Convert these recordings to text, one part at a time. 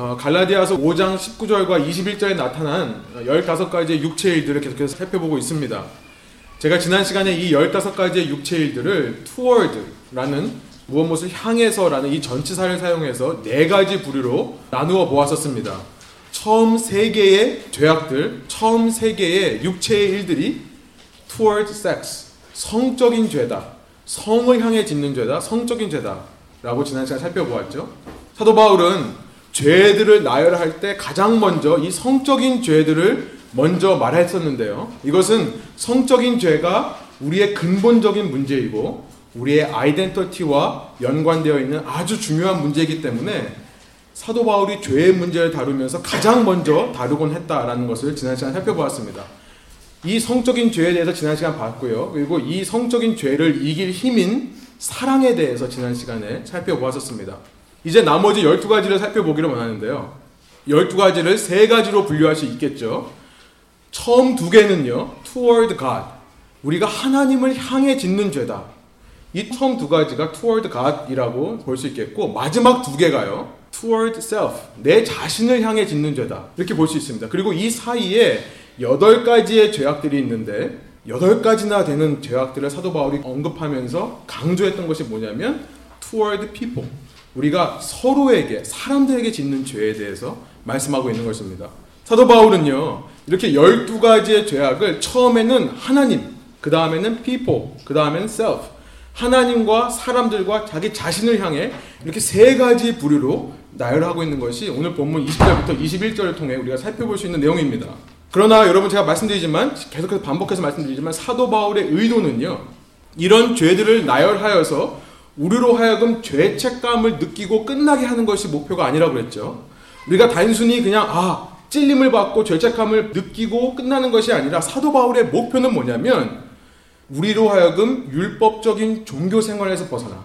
어, 갈라디아서 5장 19절과 21절에 나타난 15가지의 육체 일들을 계속해서 살펴보고 있습니다. 제가 지난 시간에 이 15가지의 육체 일들을 toward라는 무엇 무엇을 향해서라는 이 전치사를 사용해서 네 가지 부류로 나누어 보았었습니다. 처음 세 개의 죄악들, 처음 세 개의 육체의 일들이 toward sex, 성적인 죄다. 성을 향해 짓는 죄다. 성적인 죄다. 라고 지난 시간 살펴보았죠. 사도 바울은 죄들을 나열할 때 가장 먼저 이 성적인 죄들을 먼저 말했었는데요. 이것은 성적인 죄가 우리의 근본적인 문제이고 우리의 아이덴티티와 연관되어 있는 아주 중요한 문제이기 때문에 사도 바울이 죄의 문제를 다루면서 가장 먼저 다루곤 했다라는 것을 지난 시간 살펴보았습니다. 이 성적인 죄에 대해서 지난 시간 봤고요. 그리고 이 성적인 죄를 이길 힘인 사랑에 대해서 지난 시간에 살펴보았었습니다. 이제 나머지 12가지를 살펴보기를 원하는데요. 12가지를 세 가지로 분류할 수 있겠죠. 처음 두 개는요. toward God. 우리가 하나님을 향해 짓는 죄다. 이 처음 두 가지가 toward God이라고 볼 수 있겠고 마지막 두 개가요. toward self. 내 자신을 향해 짓는 죄다. 이렇게 볼 수 있습니다. 그리고 이 사이에 여덟 가지의 죄악들이 있는데 여덟 가지나 되는 죄악들을 사도 바울이 언급하면서 강조했던 것이 뭐냐면 toward people. 우리가 서로에게 사람들에게 짓는 죄에 대해서 말씀하고 있는 것입니다. 사도 바울은요. 이렇게 12가지의 죄악을 처음에는 하나님, 그 다음에는 people, 그 다음에는 self. 하나님과 사람들과 자기 자신을 향해 이렇게 세 가지 부류로 나열하고 있는 것이 오늘 본문 20절부터 21절을 통해 우리가 살펴볼 수 있는 내용입니다. 그러나 여러분 제가 말씀드리지만 계속해서 반복해서 말씀드리지만 사도 바울의 의도는요. 이런 죄들을 나열하여서 우리로 하여금 죄책감을 느끼고 끝나게 하는 것이 목표가 아니라고 그랬죠. 우리가 단순히 그냥 아 찔림을 받고 죄책감을 느끼고 끝나는 것이 아니라 사도 바울의 목표는 뭐냐면 우리로 하여금 율법적인 종교 생활에서 벗어나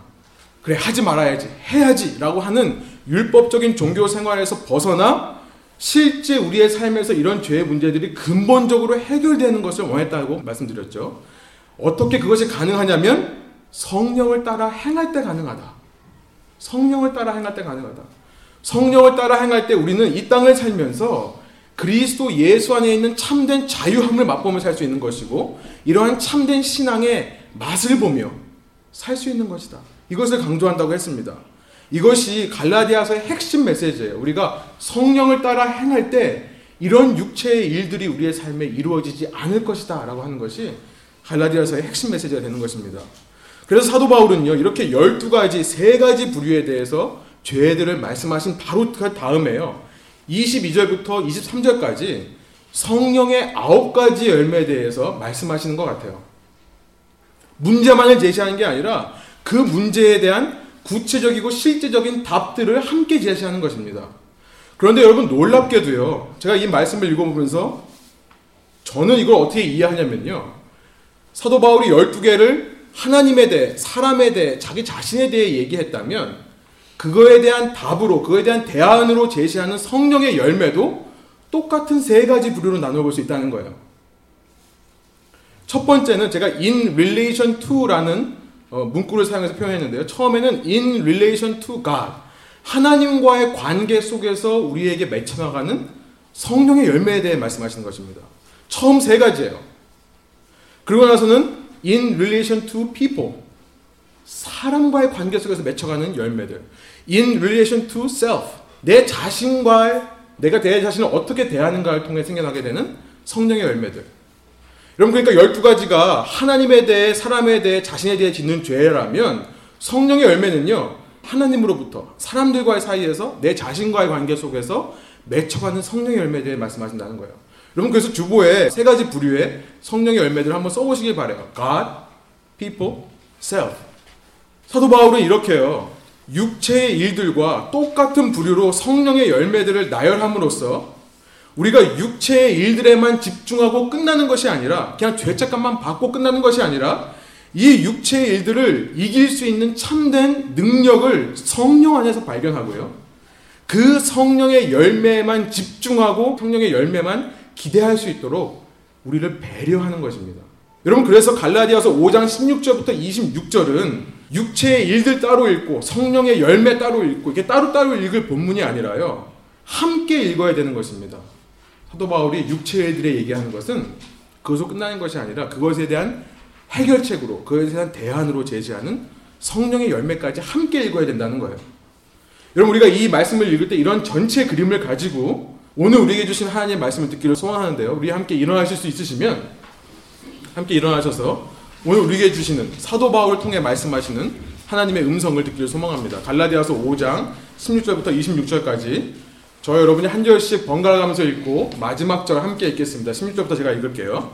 그래 하지 말아야지 해야지라고 하는 율법적인 종교 생활에서 벗어나 실제 우리의 삶에서 이런 죄의 문제들이 근본적으로 해결되는 것을 원했다고 말씀드렸죠. 어떻게 그것이 가능하냐면 성령을 따라 행할 때 가능하다. 성령을 따라 행할 때 가능하다. 성령을 따라 행할 때 우리는 이 땅을 살면서 그리스도 예수 안에 있는 참된 자유함을 맛보며 살 수 있는 것이고 이러한 참된 신앙의 맛을 보며 살 수 있는 것이다. 이것을 강조한다고 했습니다. 이것이 갈라디아서의 핵심 메시지예요. 우리가 성령을 따라 행할 때 이런 육체의 일들이 우리의 삶에 이루어지지 않을 것이다 라고 하는 것이 갈라디아서의 핵심 메시지가 되는 것입니다. 그래서 사도 바울은요, 이렇게 12가지, 세 가지 부류에 대해서 죄들을 말씀하신 바로 그 다음에요. 22절부터 23절까지 성령의 아홉 가지 열매에 대해서 말씀하시는 것 같아요. 문제만을 제시하는 게 아니라 그 문제에 대한 구체적이고 실제적인 답들을 함께 제시하는 것입니다. 그런데 여러분 놀랍게도요. 제가 이 말씀을 읽어보면서 저는 이걸 어떻게 이해하냐면요. 사도 바울이 12개를 하나님에 대해, 사람에 대해, 자기 자신에 대해 얘기했다면 그거에 대한 답으로, 그거에 대한 대안으로 제시하는 성령의 열매도 똑같은 세 가지 부류로 나눠볼 수 있다는 거예요. 첫 번째는 제가 in relation to라는 어, 문구를 사용해서 표현했는데요. 처음에는 in relation to God. 하나님과의 관계 속에서 우리에게 맺혀나가는 성령의 열매에 대해 말씀하시는 것입니다. 처음 세 가지예요. 그리고 나서는 in relation to people. 사람과의 관계 속에서 맺혀가는 열매들. in relation to self. 내 자신과의 내가 내 자신을 어떻게 대하는가를 통해 생겨나게 되는 성령의 열매들. 여러분 그러니까 12가지가 하나님에 대해 사람에 대해 자신에 대해 짓는 죄라면 성령의 열매는요. 하나님으로부터 사람들과의 사이에서 내 자신과의 관계 속에서 맺혀가는 성령의 열매에 대해 말씀하신다는 거예요. 여러분 그래서 주보에 세 가지 부류의 성령의 열매들을 한번 써보시길 바래요. God, people, self. 사도 바울은 이렇게요. 육체의 일들과 똑같은 부류로 성령의 열매들을 나열함으로써 우리가 육체의 일들에만 집중하고 끝나는 것이 아니라 그냥 죄책감만 받고 끝나는 것이 아니라 이 육체의 일들을 이길 수 있는 참된 능력을 성령 안에서 발견하고요. 그 성령의 열매에만 집중하고 성령의 열매만 기대할 수 있도록 우리를 배려하는 것입니다. 여러분 그래서 갈라디아서 5장 16절부터 26절은 육체의 일들 따로 읽고 성령의 열매 따로 읽고 이게 따로따로 읽을 본문이 아니라요. 함께 읽어야 되는 것입니다. 사도 바울이 육체들의 얘기하는 것은 그것으로 끝나는 것이 아니라 그것에 대한 해결책으로 그것에 대한 대안으로 제시하는 성령의 열매까지 함께 읽어야 된다는 거예요. 여러분 우리가 이 말씀을 읽을 때 이런 전체 그림을 가지고 오늘 우리에게 주신 하나님의 말씀을 듣기를 소원하는데요. 우리 함께 일어나실 수 있으시면 함께 일어나셔서 오늘 우리에게 주시는 사도 바울을 통해 말씀하시는 하나님의 음성을 듣기를 소망합니다. 갈라디아서 5장 16절부터 26절까지 저 여러분이 한 절씩 번갈아 가면서 읽고 마지막 절 함께 읽겠습니다. 16절부터 제가 읽을게요.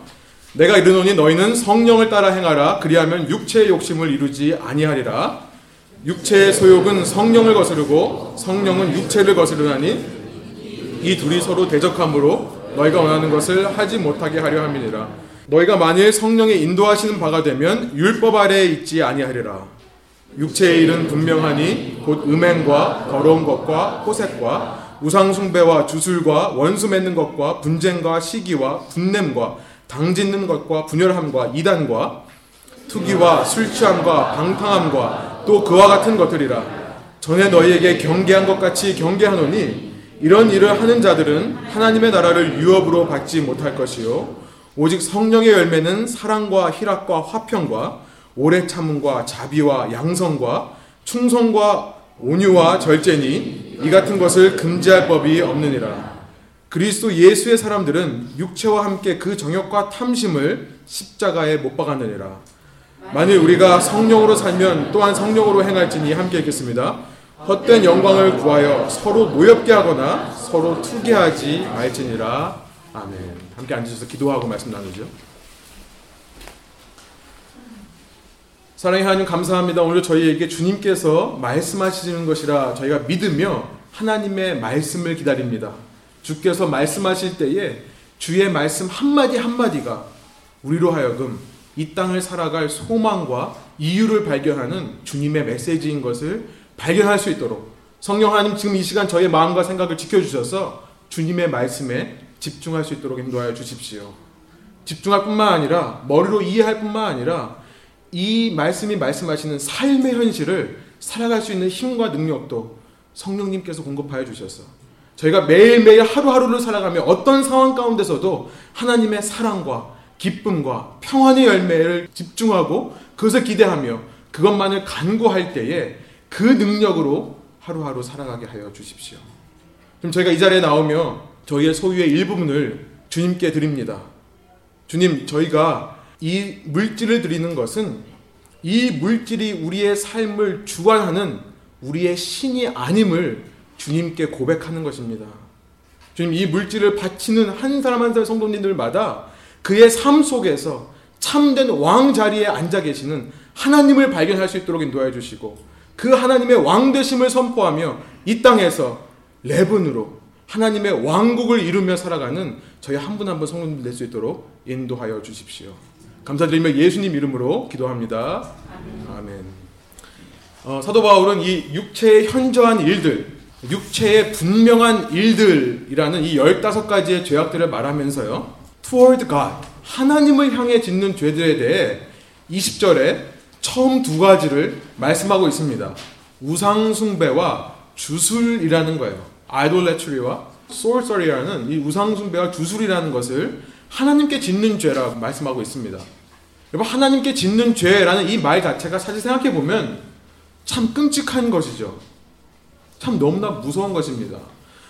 내가 이르노니 너희는 성령을 따라 행하라 그리하면 육체의 욕심을 이루지 아니하리라 육체의 소욕은 성령을 거스르고 성령은 육체를 거스르나니 이 둘이 서로 대적함으로 너희가 원하는 것을 하지 못하게 하려 함이니라. 너희가 만일 성령의 인도하시는 바가 되면 율법 아래에 있지 아니하리라. 육체의 일은 분명하니 곧 음행과 더러운 것과 호색과 우상 숭배와 주술과 원수 맺는 것과 분쟁과 시기와 분냄과 당짓는 것과 분열함과 이단과 투기와 술 취함과 방탕함과 또 그와 같은 것들이라 전에 너희에게 경계한 것 같이 경계하노니 이런 일을 하는 자들은 하나님의 나라를 유업으로 받지 못할 것이요. 오직 성령의 열매는 사랑과 희락과 화평과 오래 참음과 자비와 양성과 충성과 온유와 절제니 이 같은 것을 금지할 법이 없느니라. 그리스도 예수의 사람들은 육체와 함께 그 정욕과 탐심을 십자가에 못 박았느니라. 만일 우리가 성령으로 살면 또한 성령으로 행할지니 함께 읽겠습니다. 헛된 영광을 구하여 서로 노엽게 하거나 서로 투기하지 말지니라. 아멘. 함께 앉으셔서 기도하고 말씀 나누죠. 사랑의 하나님 감사합니다. 오늘 저희에게 주님께서 말씀하시는 것이라 저희가 믿으며 하나님의 말씀을 기다립니다. 주께서 말씀하실 때에 주의 말씀 한마디 한마디가 우리로 하여금 이 땅을 살아갈 소망과 이유를 발견하는 주님의 메시지인 것을 발견할 수 있도록 성령 하나님 지금 이 시간 저의 마음과 생각을 지켜주셔서 주님의 말씀에 집중할 수 있도록 인도하여 주십시오. 집중할 뿐만 아니라 머리로 이해할 뿐만 아니라 이 말씀이 말씀하시는 삶의 현실을 살아갈 수 있는 힘과 능력도 성령님께서 공급하여 주셔서 저희가 매일매일 하루하루를 살아가며 어떤 상황 가운데서도 하나님의 사랑과 기쁨과 평안의 열매를 집중하고 그것을 기대하며 그것만을 간구할 때에 그 능력으로 하루하루 살아가게 하여 주십시오. 그럼 저희가 이 자리에 나오며 저희의 소유의 일부분을 주님께 드립니다. 주님, 저희가 이 물질을 드리는 것은 이 물질이 우리의 삶을 주관하는 우리의 신이 아님을 주님께 고백하는 것입니다. 주님, 이 물질을 바치는 한 사람 한 사람 성도님들마다 그의 삶 속에서 참된 왕 자리에 앉아 계시는 하나님을 발견할 수 있도록 인도해 주시고 그 하나님의 왕 되심을 선포하며 이 땅에서 레븐으로 하나님의 왕국을 이루며 살아가는 저희 한 분 한 분 성도님 될 수 있도록 인도하여 주십시오. 감사드리며 예수님 이름으로 기도합니다. 아멘. 어, 사도 바울은 이 육체의 현저한 일들, 육체의 분명한 일들이라는 이 15가지의 죄악들을 말하면서요. toward God, 하나님을 향해 짓는 죄들에 대해 20절에 처음 두 가지를 말씀하고 있습니다. 우상숭배와 주술이라는 거예요. idolatry와 sorcery라는 이 우상숭배와 주술이라는 것을 하나님께 짓는 죄라고 말씀하고 있습니다. 여러분 하나님께 짓는 죄라는 이 말 자체가 사실 생각해 보면 참 끔찍한 것이죠. 참 너무나 무서운 것입니다.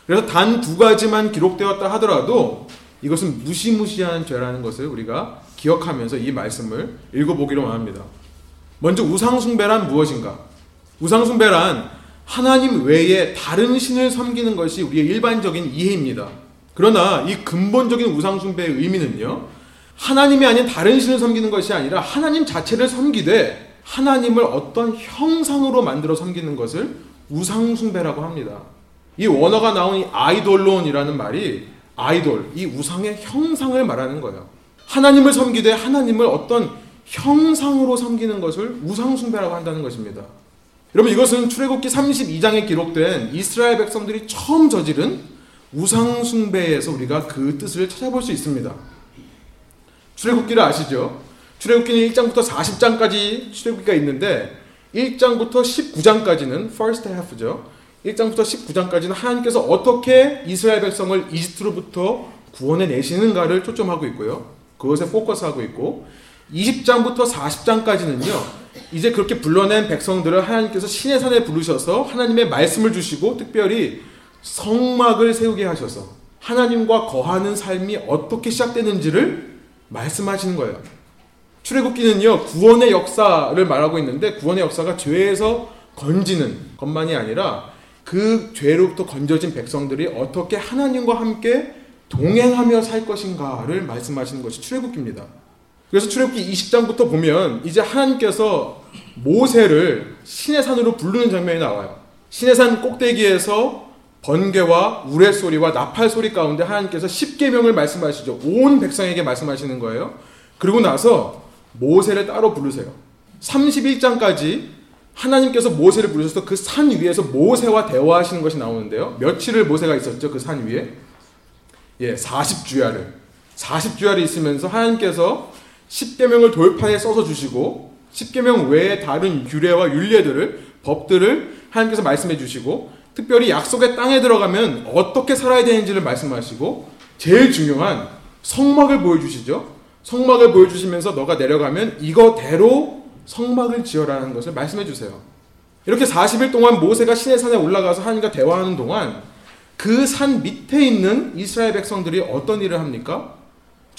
그래서 단 두 가지만 기록되었다 하더라도 이것은 무시무시한 죄라는 것을 우리가 기억하면서 이 말씀을 읽어보기로 합니다. 먼저 우상숭배란 무엇인가? 우상숭배란 하나님 외에 다른 신을 섬기는 것이 우리의 일반적인 이해입니다. 그러나 이 근본적인 우상숭배의 의미는요, 하나님이 아닌 다른 신을 섬기는 것이 아니라 하나님 자체를 섬기되 하나님을 어떤 형상으로 만들어 섬기는 것을 우상숭배라고 합니다. 이 원어가 나온 이 아이돌론이라는 말이 아이돌, 이 우상의 형상을 말하는 거예요. 하나님을 섬기되 하나님을 어떤 형상으로 섬기는 것을 우상숭배라고 한다는 것입니다. 여러분 이것은 출애굽기 32장에 기록된 이스라엘 백성들이 처음 저지른 우상숭배에서 우리가 그 뜻을 찾아볼 수 있습니다. 출애굽기를 아시죠? 출애굽기는 1장부터 40장까지 출애굽기가 있는데 1장부터 19장까지는 first half죠. 1장부터 19장까지는 하나님께서 어떻게 이스라엘 백성을 이집트로부터 구원해 내시는가를 초점하고 있고요. 그것에 포커스하고 있고 20장부터 40장까지는요. 이제 그렇게 불러낸 백성들을 하나님께서 신의 산에 부르셔서 하나님의 말씀을 주시고 특별히 성막을 세우게 하셔서 하나님과 거하는 삶이 어떻게 시작되는지를 말씀하시는 거예요. 출애굽기는요 구원의 역사를 말하고 있는데 구원의 역사가 죄에서 건지는 것만이 아니라 그 죄로부터 건져진 백성들이 어떻게 하나님과 함께 동행하며 살 것인가를 말씀하시는 것이 출애굽기입니다. 그래서 출애굽기 20장부터 보면 이제 하나님께서 모세를 신의 산으로 부르는 장면이 나와요. 신의 산 꼭대기에서 번개와 우레 소리와 나팔 소리 가운데 하나님께서 십계명을 말씀하시죠. 온 백성에게 말씀하시는 거예요. 그리고 나서 모세를 따로 부르세요. 31장까지 하나님께서 모세를 부르셔서 그 산 위에서 모세와 대화하시는 것이 나오는데요. 며칠을 모세가 있었죠. 그 산 위에. 예, 40주야를. 40주야를 있으면서 하나님께서 10계명을 돌판에 써서 주시고 10계명 외에 다른 규례와 윤례들을 법들을 하나님께서 말씀해 주시고 특별히 약속의 땅에 들어가면 어떻게 살아야 되는지를 말씀하시고 제일 중요한 성막을 보여주시죠. 성막을 보여주시면서 너가 내려가면 이거대로 성막을 지어라는 것을 말씀해 주세요. 이렇게 40일 동안 모세가 시내 산에 올라가서 하나님과 대화하는 동안 그 산 밑에 있는 이스라엘 백성들이 어떤 일을 합니까?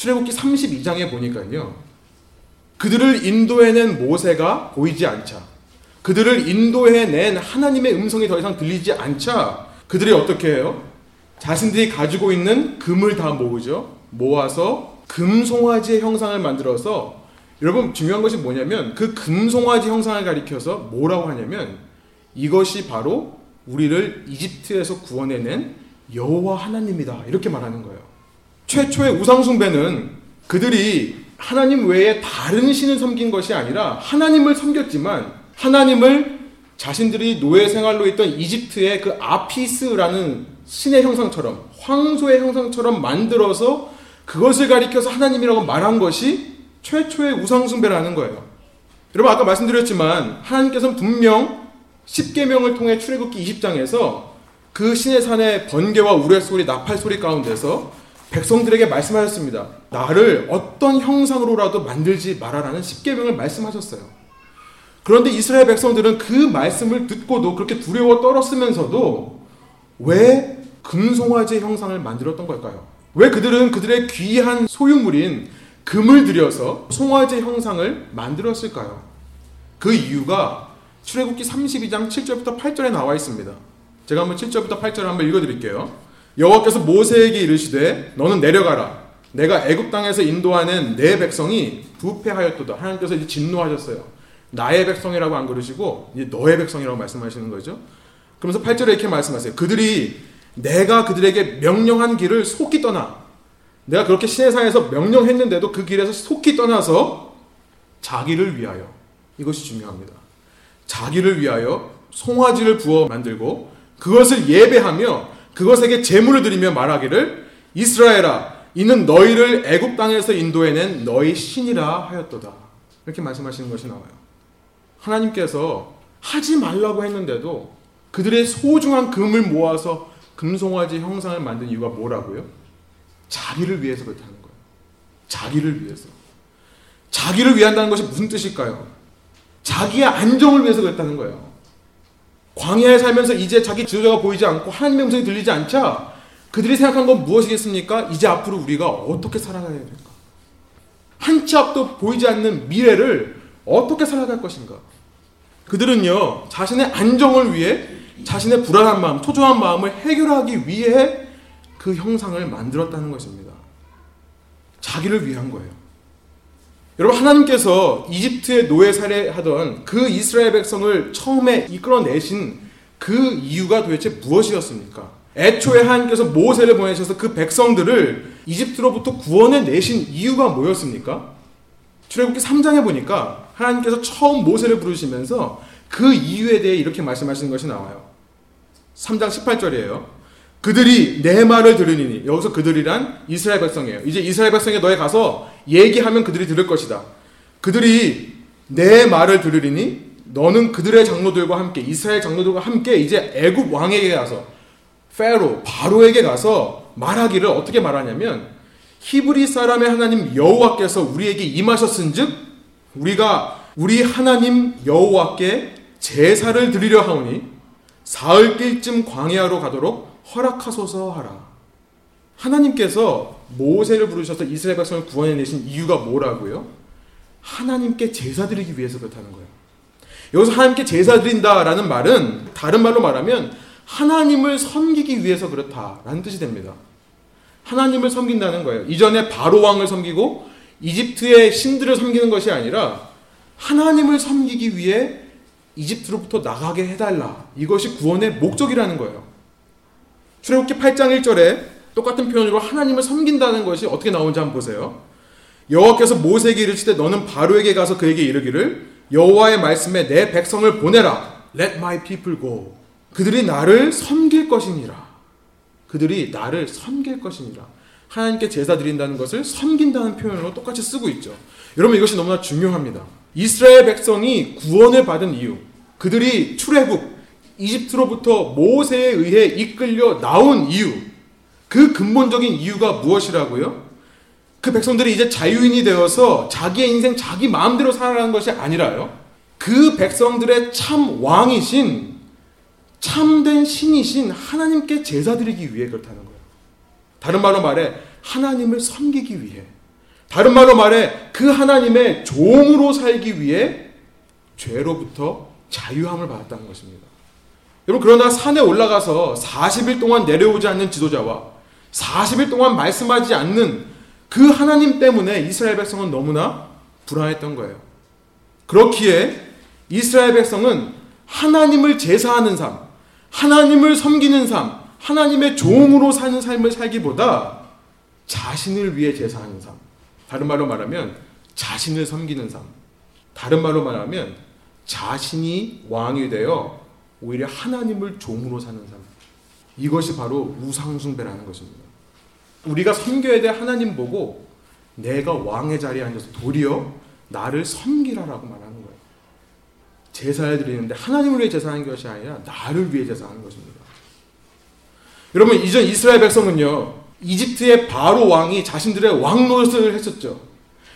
출애굽기 32장에 보니까요. 그들을 인도해낸 모세가 보이지 않자. 그들을 인도해낸 하나님의 음성이 더 이상 들리지 않자. 그들이 어떻게 해요? 자신들이 가지고 있는 금을 다 모으죠. 모아서 금송아지의 형상을 만들어서 여러분 중요한 것이 뭐냐면 그 금송아지 형상을 가리켜서 뭐라고 하냐면 이것이 바로 우리를 이집트에서 구원해낸 여호와 하나님이다 이렇게 말하는 거예요. 최초의 우상숭배는 그들이 하나님 외에 다른 신을 섬긴 것이 아니라 하나님을 섬겼지만 하나님을 자신들이 노예 생활로 있던 이집트의 그 아피스라는 신의 형상처럼 황소의 형상처럼 만들어서 그것을 가리켜서 하나님이라고 말한 것이 최초의 우상숭배라는 거예요. 여러분 아까 말씀드렸지만 하나님께서는 분명 10계명을 통해 출애굽기 20장에서 그 신의 산의 번개와 우레 소리, 나팔 소리 가운데서 백성들에게 말씀하셨습니다. 나를 어떤 형상으로라도 만들지 말아라는 십계명을 말씀하셨어요. 그런데 이스라엘 백성들은 그 말씀을 듣고도 그렇게 두려워 떨었으면서도 왜 금송아지 형상을 만들었던 걸까요? 왜 그들은 그들의 귀한 소유물인 금을 들여서 송아지 형상을 만들었을까요? 그 이유가 출애굽기 32장 7절부터 8절에 나와 있습니다. 제가 한번 7절부터 8절을 한번 읽어 드릴게요. 여호와께서 모세에게 이르시되 너는 내려가라. 내가 애굽 땅에서 인도하는 내 백성이 부패하였도다. 하나님께서 이제 진노하셨어요. 나의 백성이라고 안 그러시고 이제 너의 백성이라고 말씀하시는 거죠. 그러면서 8절에 이렇게 말씀하세요. 그들이 내가 그들에게 명령한 길을 속히 떠나. 내가 그렇게 시내상에서 명령했는데도 그 길에서 속히 떠나서 자기를 위하여. 이것이 중요합니다. 자기를 위하여 송아지를 부어 만들고 그것을 예배하며 그것에게 제물을 드리며 말하기를 이스라엘아 이는 너희를 애굽 땅에서 인도해낸 너희 신이라 하였도다. 이렇게 말씀하시는 것이 나와요. 하나님께서 하지 말라고 했는데도 그들의 소중한 금을 모아서 금송아지 형상을 만든 이유가 뭐라고요? 자기를 위해서 그렇다는 거예요. 자기를 위해서. 자기를 위한다는 것이 무슨 뜻일까요? 자기의 안정을 위해서 그랬다는 거예요. 광야에 살면서 이제 자기 지도자가 보이지 않고 하나님의 음성이 들리지 않자 그들이 생각한 건 무엇이겠습니까? 이제 앞으로 우리가 어떻게 살아가야 될까? 한 치 앞도 보이지 않는 미래를 어떻게 살아갈 것인가? 그들은요, 자신의 안정을 위해 자신의 불안한 마음, 초조한 마음을 해결하기 위해 그 형상을 만들었다는 것입니다. 자기를 위한 거예요. 여러분 하나님께서 이집트의 노예 살해하던 그 이스라엘 백성을 처음에 이끌어내신 그 이유가 도대체 무엇이었습니까? 애초에 하나님께서 모세를 보내셔서 그 백성들을 이집트로부터 구원해 내신 이유가 뭐였습니까? 출애굽기 3장에 보니까 하나님께서 처음 모세를 부르시면서 그 이유에 대해 이렇게 말씀하시는 것이 나와요. 3장 18절이에요. 그들이 내 말을 들으니 여기서 그들이란 이스라엘 백성이에요. 이제 이스라엘 백성에 너에 가서 얘기하면 그들이 들을 것이다. 그들이 내 말을 들으리니 너는 그들의 장로들과 함께 이스라엘 장로들과 함께 이제 애굽 왕에게 가서 페로 바로에게 가서 말하기를 어떻게 말하냐면 히브리 사람의 하나님 여호와께서 우리에게 임하셨은즉 우리가 우리 하나님 여호와께 제사를 드리려 하오니 사흘 길쯤 광야로 가도록 허락하소서 하라. 하나님께서 모세를 부르셔서 이스라엘 백성을 구원해 내신 이유가 뭐라고요? 하나님께 제사 드리기 위해서 그렇다는 거예요. 여기서 하나님께 제사 드린다라는 말은 다른 말로 말하면 하나님을 섬기기 위해서 그렇다라는 뜻이 됩니다. 하나님을 섬긴다는 거예요. 이전에 바로 왕을 섬기고 이집트의 신들을 섬기는 것이 아니라 하나님을 섬기기 위해 이집트로부터 나가게 해달라. 이것이 구원의 목적이라는 거예요. 출애굽기 8장 1절에 똑같은 표현으로 하나님을 섬긴다는 것이 어떻게 나오는지 한번 보세요. 여호와께서 모세에게 이르시되 너는 바로에게 가서 그에게 이르기를 여호와의 말씀에 내 백성을 보내라. Let my people go. 그들이 나를 섬길 것이니라. 그들이 나를 섬길 것이니라. 하나님께 제사 드린다는 것을 섬긴다는 표현으로 똑같이 쓰고 있죠. 여러분 이것이 너무나 중요합니다. 이스라엘 백성이 구원을 받은 이유, 그들이 출애굽 이집트로부터 모세에 의해 이끌려 나온 이유, 그 근본적인 이유가 무엇이라고요? 그 백성들이 이제 자유인이 되어서 자기의 인생 자기 마음대로 살아가는 것이 아니라요. 그 백성들의 참 왕이신 참된 신이신 하나님께 제사 드리기 위해 그렇다는 거예요. 다른 말로 말해 하나님을 섬기기 위해 다른 말로 말해 그 하나님의 종으로 살기 위해 죄로부터 자유함을 받았다는 것입니다. 여러분 그러나 산에 올라가서 40일 동안 내려오지 않는 지도자와 40일 동안 말씀하지 않는 그 하나님 때문에 이스라엘 백성은 너무나 불안했던 거예요. 그렇기에 이스라엘 백성은 하나님을 제사하는 삶, 하나님을 섬기는 삶, 하나님의 종으로 사는 삶을 살기보다 자신을 위해 제사하는 삶, 다른 말로 말하면 자신을 섬기는 삶. 다른 말로 말하면 자신이 왕이 되어 오히려 하나님을 종으로 사는 삶. 이것이 바로 우상숭배라는 것입니다. 우리가 섬겨야 될 하나님 보고 내가 왕의 자리에 앉아서 도리어 나를 섬기라라고 말하는 거예요. 제사를 드리는데 하나님을 위해 제사하는 것이 아니라 나를 위해 제사하는 것입니다. 여러분 이전 이스라엘 백성은요 이집트의 바로 왕이 자신들의 왕 노릇을 했었죠.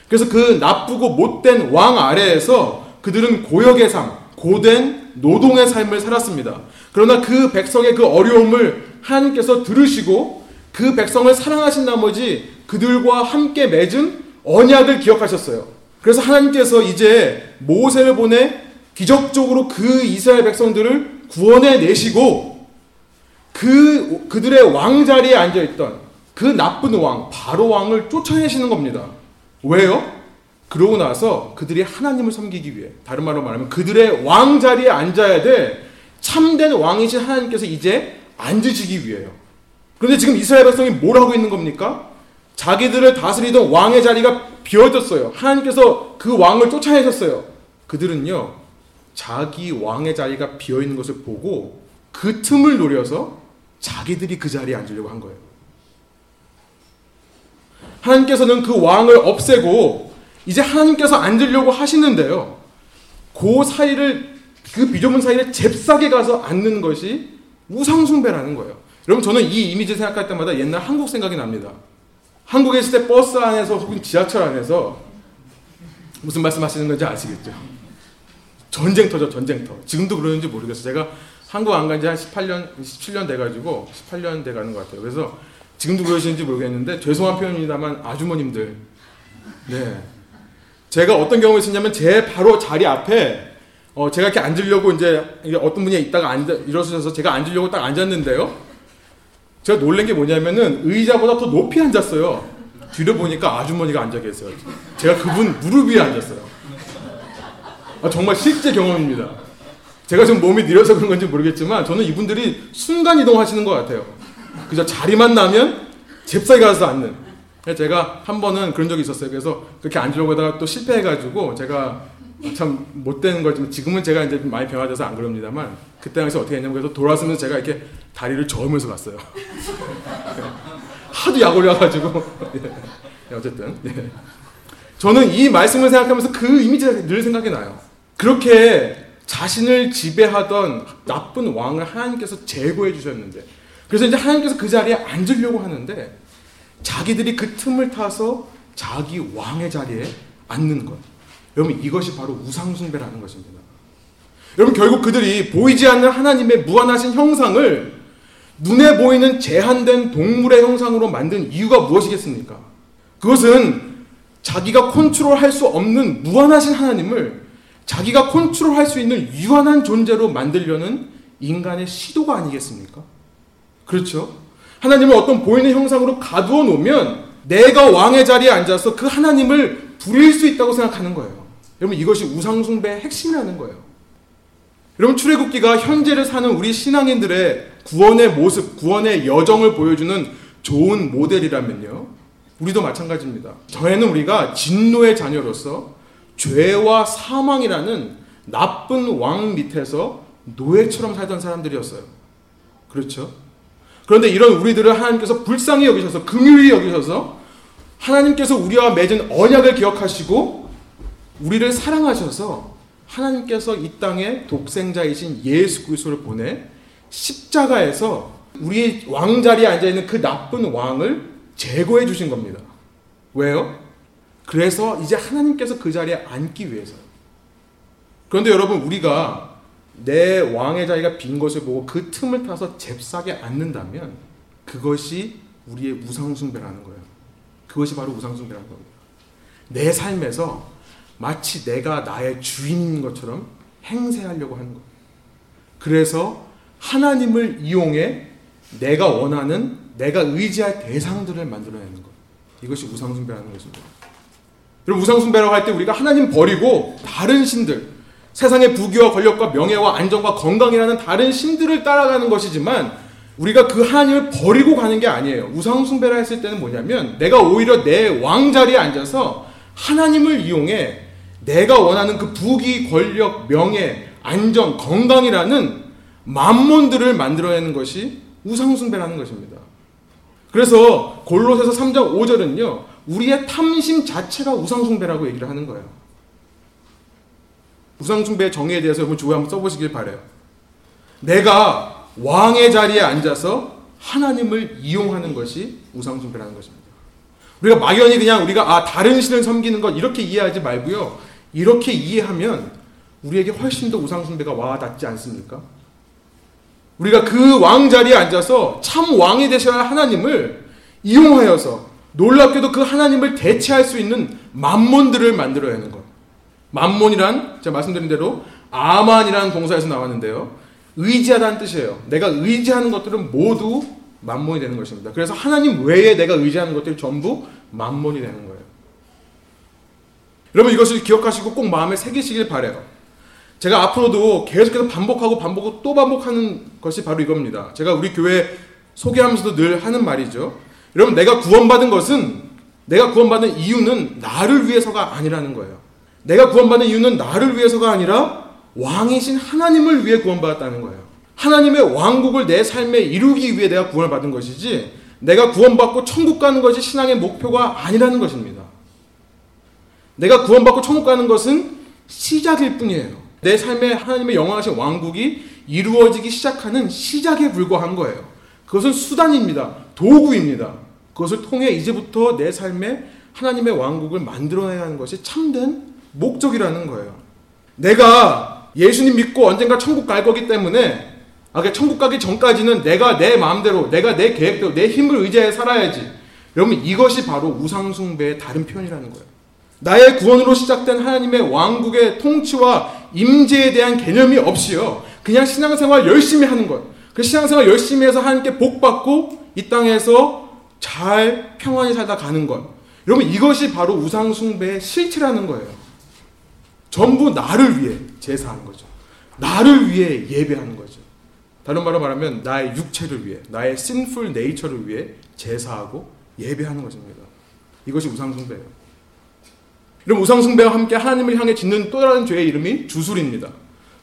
그래서 그 나쁘고 못된 왕 아래에서 그들은 고역의 삶, 고된 노동의 삶을 살았습니다. 그러나 그 백성의 그 어려움을 하나님께서 들으시고 그 백성을 사랑하신 나머지 그들과 함께 맺은 언약을 기억하셨어요. 그래서 하나님께서 이제 모세를 보내 기적적으로 그 이스라엘 백성들을 구원해 내시고 그 그들의 왕 자리에 앉아 있던 그 나쁜 왕, 바로 왕을 쫓아내시는 겁니다. 왜요? 그러고 나서 그들이 하나님을 섬기기 위해, 다른 말로 말하면 그들의 왕 자리에 앉아야 돼 참된 왕이신 하나님께서 이제 앉으시기 위해요. 그런데 지금 이스라엘 백성이 뭘 하고 있는 겁니까? 자기들을 다스리던 왕의 자리가 비어졌어요. 하나님께서 그 왕을 쫓아내셨어요. 그들은요, 자기 왕의 자리가 비어 있는 것을 보고 그 틈을 노려서 자기들이 그 자리에 앉으려고 한 거예요. 하나님께서는 그 왕을 없애고 이제 하나님께서 앉으려고 하시는데요. 그 사이를 그 비좁은 사이를 잽싸게 가서 앉는 것이 우상숭배라는 거예요. 여러분 저는 이 이미지 생각할 때마다 옛날 한국 생각이 납니다. 한국에 있을 때 버스 안에서 혹은 지하철 안에서 무슨 말씀하시는 건지 아시겠죠? 전쟁터죠, 전쟁터. 지금도 그러는지 모르겠어요. 제가 한국 안 간 지 한 18년, 17년 돼가지고 18년 돼가는 것 같아요. 그래서 지금도 그러시는지 모르겠는데 죄송한 표현입니다만 아주머님들 네 제가 어떤 경험이 있었냐면 제 바로 자리 앞에 어 제가 이렇게 앉으려고 이제 어떤 분이 있다가 앉아 일어서셔서 제가 앉으려고 딱 앉았는데요. 제가 놀란 게 뭐냐면은 의자보다 더 높이 앉았어요. 뒤로 보니까 아주머니가 앉아 계세요. 제가 그분 무릎 위에 앉았어요. 아, 정말 실제 경험입니다. 제가 지금 몸이 느려서 그런 건지 모르겠지만 저는 이분들이 순간 이동하시는 것 같아요. 그저 자리만 나면 잽싸게 가서 앉는. 제가 한 번은 그런 적이 있었어요. 그래서 그렇게 앉으려고 하다가 또 실패해가지고 제가 참 못된 걸지만 지금은 제가 이제 많이 변화돼서 안 그럽니다만 그때 당시 어떻게 했냐면 그래서 돌아서면서 제가 이렇게 다리를 저으면서 갔어요. 하도 약 올려가지고 예, 어쨌든 예. 저는 이 말씀을 생각하면서 그 이미지가 늘 생각이 나요. 그렇게 자신을 지배하던 나쁜 왕을 하나님께서 제거해 주셨는데 그래서 이제 하나님께서 그 자리에 앉으려고 하는데 자기들이 그 틈을 타서 자기 왕의 자리에 앉는 것. 여러분 이것이 바로 우상숭배라는 것입니다. 여러분 결국 그들이 보이지 않는 하나님의 무한하신 형상을 눈에 보이는 제한된 동물의 형상으로 만든 이유가 무엇이겠습니까? 그것은 자기가 컨트롤할 수 없는 무한하신 하나님을 자기가 컨트롤할 수 있는 유한한 존재로 만들려는 인간의 시도가 아니겠습니까? 그렇죠? 하나님을 어떤 보이는 형상으로 가두어 놓으면 내가 왕의 자리에 앉아서 그 하나님을 부릴 수 있다고 생각하는 거예요. 여러분 이것이 우상숭배의 핵심이라는 거예요. 여러분 출애굽기가 현재를 사는 우리 신앙인들의 구원의 모습, 구원의 여정을 보여주는 좋은 모델이라면요. 우리도 마찬가지입니다. 저에는 우리가 진노의 자녀로서 죄와 사망이라는 나쁜 왕 밑에서 노예처럼 살던 사람들이었어요. 그렇죠? 그런데 이런 우리들을 하나님께서 불쌍히 여기셔서 긍휼히 여기셔서 하나님께서 우리와 맺은 언약을 기억하시고 우리를 사랑하셔서 하나님께서 이 땅에 독생자이신 예수 그리스도를 보내 십자가에서 우리 왕자리에 앉아 있는 그 나쁜 왕을 제거해 주신 겁니다. 왜요? 그래서 이제 하나님께서 그 자리에 앉기 위해서. 그런데 여러분 우리가 내 왕의 자리가 빈 것을 보고 그 틈을 타서 잽싸게 앉는다면 그것이 우리의 우상숭배라는 거예요. 그것이 바로 우상숭배라는 겁니다. 내 삶에서 마치 내가 나의 주인인 것처럼 행세하려고 하는 거예요. 그래서 하나님을 이용해 내가 원하는 내가 의지할 대상들을 만들어내는 것. 이것이 우상숭배라는 것입니다. 그리고 우상숭배라고 할 때 우리가 하나님 버리고 다른 신들, 세상의 부귀와 권력과 명예와 안정과 건강이라는 다른 신들을 따라가는 것이지만 우리가 그 하나님을 버리고 가는 게 아니에요. 우상숭배라 했을 때는 뭐냐면 내가 오히려 내 왕자리에 앉아서 하나님을 이용해 내가 원하는 그 부귀, 권력, 명예, 안정, 건강이라는 만몬들을 만들어내는 것이 우상숭배라는 것입니다. 그래서 골로새서 3장 5절은요. 우리의 탐심 자체가 우상숭배라고 얘기를 하는 거예요. 우상숭배의 정의에 대해서 여러분 조회 한번 써보시길 바래요. 내가 왕의 자리에 앉아서 하나님을 이용하는 것이 우상숭배라는 것입니다. 우리가 막연히 그냥 우리가 아 다른 신을 섬기는 것 이렇게 이해하지 말고요. 이렇게 이해하면 우리에게 훨씬 더 우상숭배가 와닿지 않습니까? 우리가 그 왕 자리에 앉아서 참 왕이 되셔야 할 하나님을 이용하여서 놀랍게도 그 하나님을 대체할 수 있는 만몬들을 만들어야 하는 것. 만몬이란 제가 말씀드린 대로 아만이라는 동사에서 나왔는데요. 의지하다는 뜻이에요. 내가 의지하는 것들은 모두 만몬이 되는 것입니다. 그래서 하나님 외에 내가 의지하는 것들이 전부 만몬이 되는 거예요. 여러분 이것을 기억하시고 꼭 마음에 새기시길 바래요. 제가 앞으로도 계속해서 반복하고 반복하고 또 반복하는 것이 바로 이겁니다. 제가 우리 교회 소개하면서도 늘 하는 말이죠. 여러분 내가 구원받은 것은 내가 구원받은 이유는 나를 위해서가 아니라는 거예요. 내가 구원받은 이유는 나를 위해서가 아니라 왕이신 하나님을 위해 구원받았다는 거예요. 하나님의 왕국을 내 삶에 이루기 위해 내가 구원을 받은 것이지 내가 구원받고 천국 가는 것이 신앙의 목표가 아니라는 것입니다. 내가 구원받고 천국 가는 것은 시작일 뿐이에요. 내 삶에 하나님의 영원하신 왕국이 이루어지기 시작하는 시작에 불과한 거예요. 그것은 수단입니다. 도구입니다. 그것을 통해 이제부터 내 삶에 하나님의 왕국을 만들어내야 하는 것이 참된 목적이라는 거예요. 내가 예수님 믿고 언젠가 천국 갈 거기 때문에 아, 그러니까 천국 가기 전까지는 내가 내 마음대로, 내가 내 계획대로, 내 힘을 의지해 살아야지. 여러분, 이것이 바로 우상숭배의 다른 표현이라는 거예요. 나의 구원으로 시작된 하나님의 왕국의 통치와 임재에 대한 개념이 없이요. 그냥 신앙생활 열심히 하는 것. 그 신앙생활 열심히 해서 하나님께 복 받고 이 땅에서 잘 평안히 살다 가는 것. 여러분, 이것이 바로 우상숭배의 실체라는 거예요. 전부 나를 위해 제사하는 거죠. 나를 위해 예배하는 거죠. 다른 말로 말하면 나의 육체를 위해, 나의 sinful nature를 위해 제사하고 예배하는 것입니다. 이것이 우상숭배예요. 이런 우상숭배와 함께 하나님을 향해 짓는 또 다른 죄의 이름이 주술입니다.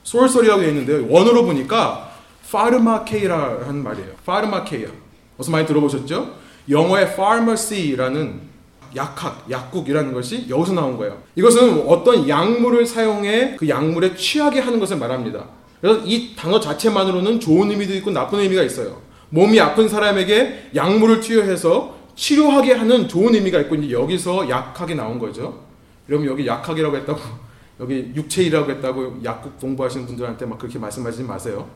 솔설이라고 되어 있는데요. 원어로 보니까 파르마케이라는 말이에요. 파르마케이아. 어서 많이 들어보셨죠? 영어의 pharmacy라는 약학, 약국이라는 것이 여기서 나온 거예요. 이것은 어떤 약물을 사용해 그 약물에 취하게 하는 것을 말합니다. 그래서 이 단어 자체만으로는 좋은 의미도 있고 나쁜 의미가 있어요. 몸이 아픈 사람에게 약물을 투여해서 치료하게 하는 좋은 의미가 있고 이제 여기서 약하게 나온 거죠. 여러분 여기 약학이라고 했다고 여기 육체이라고 했다고 약국 공부하시는 분들한테 막 그렇게 말씀하지 마세요.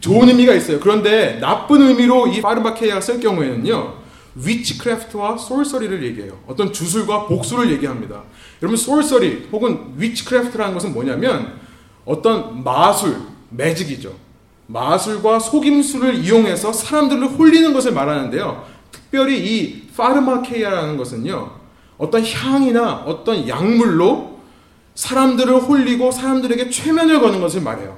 좋은 의미가 있어요. 그런데 나쁜 의미로 이 파르마케이아가 쓸 경우에는요. 위치크래프트와 솔서리를 얘기해요. 어떤 주술과 복수를 얘기합니다. 여러분 sorcery 혹은 witchcraft라는 것은 뭐냐면 어떤 마술, magic이죠. 마술과 속임수를 이용해서 사람들을 홀리는 것을 말하는데요. 특별히 이 φαρμακεία라는 것은요. 어떤 향이나 어떤 약물로 사람들을 홀리고 사람들에게 최면을 거는 것을 말해요.